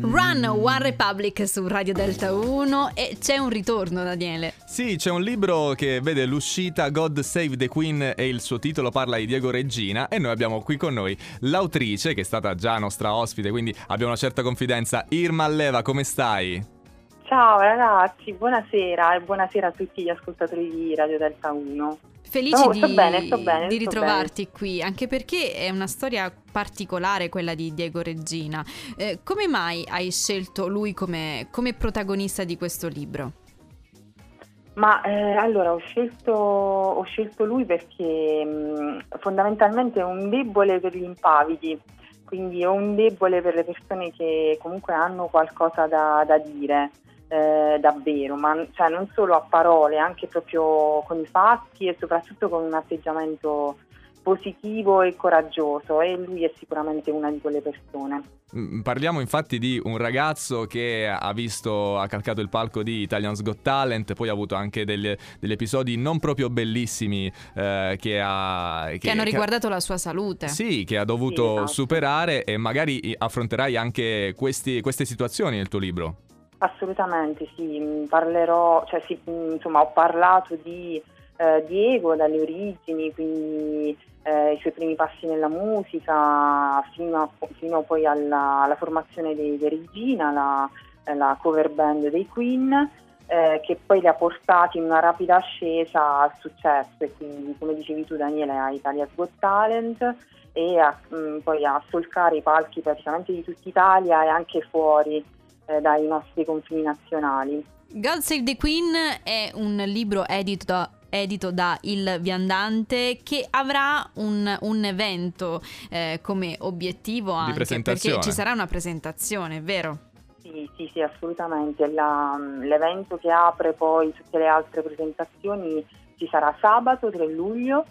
run, One Republic su Radio Delta 1 e c'è un ritorno, Daniele. Sì, c'è un libro che vede l'uscita God Save the Queen e il suo titolo parla di Diego Regina e noi abbiamo qui con noi l'autrice che è stata già nostra ospite, quindi abbiamo una certa confidenza. Irma Alleva, come stai? Ciao ragazzi, buonasera e buonasera a tutti gli ascoltatori di Radio Delta 1. Felici Oh, di, bene, bene, di ritrovarti qui, anche perché è una storia particolare quella di Diego Regina. Eh, come mai hai scelto lui come, come protagonista di questo libro? Ma eh, allora ho scelto, ho scelto lui perché mh, fondamentalmente è un debole per gli impavidi, quindi ho un debole per le persone che comunque hanno qualcosa da, da dire. Eh, davvero, ma cioè, non solo a parole, anche proprio con i fatti e soprattutto con un atteggiamento positivo e coraggioso e lui è sicuramente una di quelle persone. Mm, Parliamo infatti di un ragazzo che ha visto, ha calcato il palco di Italian's Got Talent, poi ha avuto anche degli, degli episodi non proprio bellissimi eh, che ha... Che, hanno riguardato la sua salute. Sì, che ha dovuto Sì, esatto. superare e magari affronterai anche questi- queste situazioni nel tuo libro. Assolutamente sì, mh, parlerò, cioè sì, mh, insomma ho parlato di eh, Diego dalle origini, quindi eh, i suoi primi passi nella musica fino, a- fino poi alla, alla formazione di, Regina, la, la cover band dei Queen, eh, che poi li ha portati in una rapida ascesa al successo. E quindi come dicevi tu Daniele a Italia's Got Talent e a, mh, poi a solcare i palchi praticamente di tutta Italia e anche fuori eh, dai nostri confini nazionali. God Save the Queen è un libro edito da, edito da Il Viandante che avrà un, un evento eh, come obiettivo anche presentazione. perché ci sarà una presentazione, vero? Sì, sì, sì, assolutamente. La- l'evento che apre poi tutte le altre presentazioni ci sarà sabato 3 luglio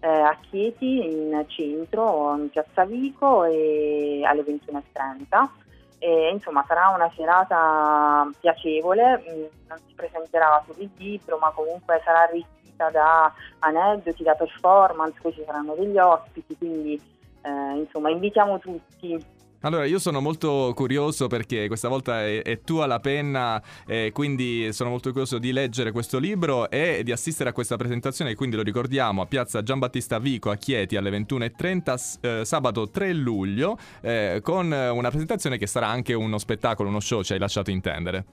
eh, a Chieti in centro, in Piazza Vico e alle 21.30. E, insomma sarà una serata piacevole, mm, non si presenterà solo il libro ma comunque sarà arricchita da aneddoti, da performance, poi ci saranno degli ospiti, quindi eh, insomma invitiamo tutti. Allora, io sono molto curioso perché questa volta è, è tua la penna, e quindi sono molto curioso di leggere questo libro e di assistere a questa presentazione. Quindi lo ricordiamo a Piazza Giambattista Vico a Chieti alle 21.30, s- eh, sabato 3 luglio, eh, con una presentazione che sarà anche uno spettacolo, uno show, ci hai lasciato intendere.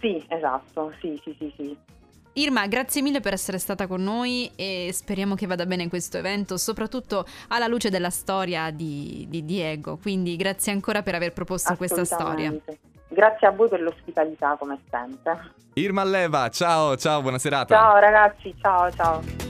Sì, esatto, sì, sì, sì, sì. Irma, grazie mille per essere stata con noi e speriamo che vada bene questo evento, soprattutto alla luce della storia di, di Diego. Quindi grazie ancora per aver proposto questa storia. Grazie a voi per l'ospitalità come sempre. Irma Alleva, ciao, ciao, buona serata. Ciao ragazzi, ciao ciao.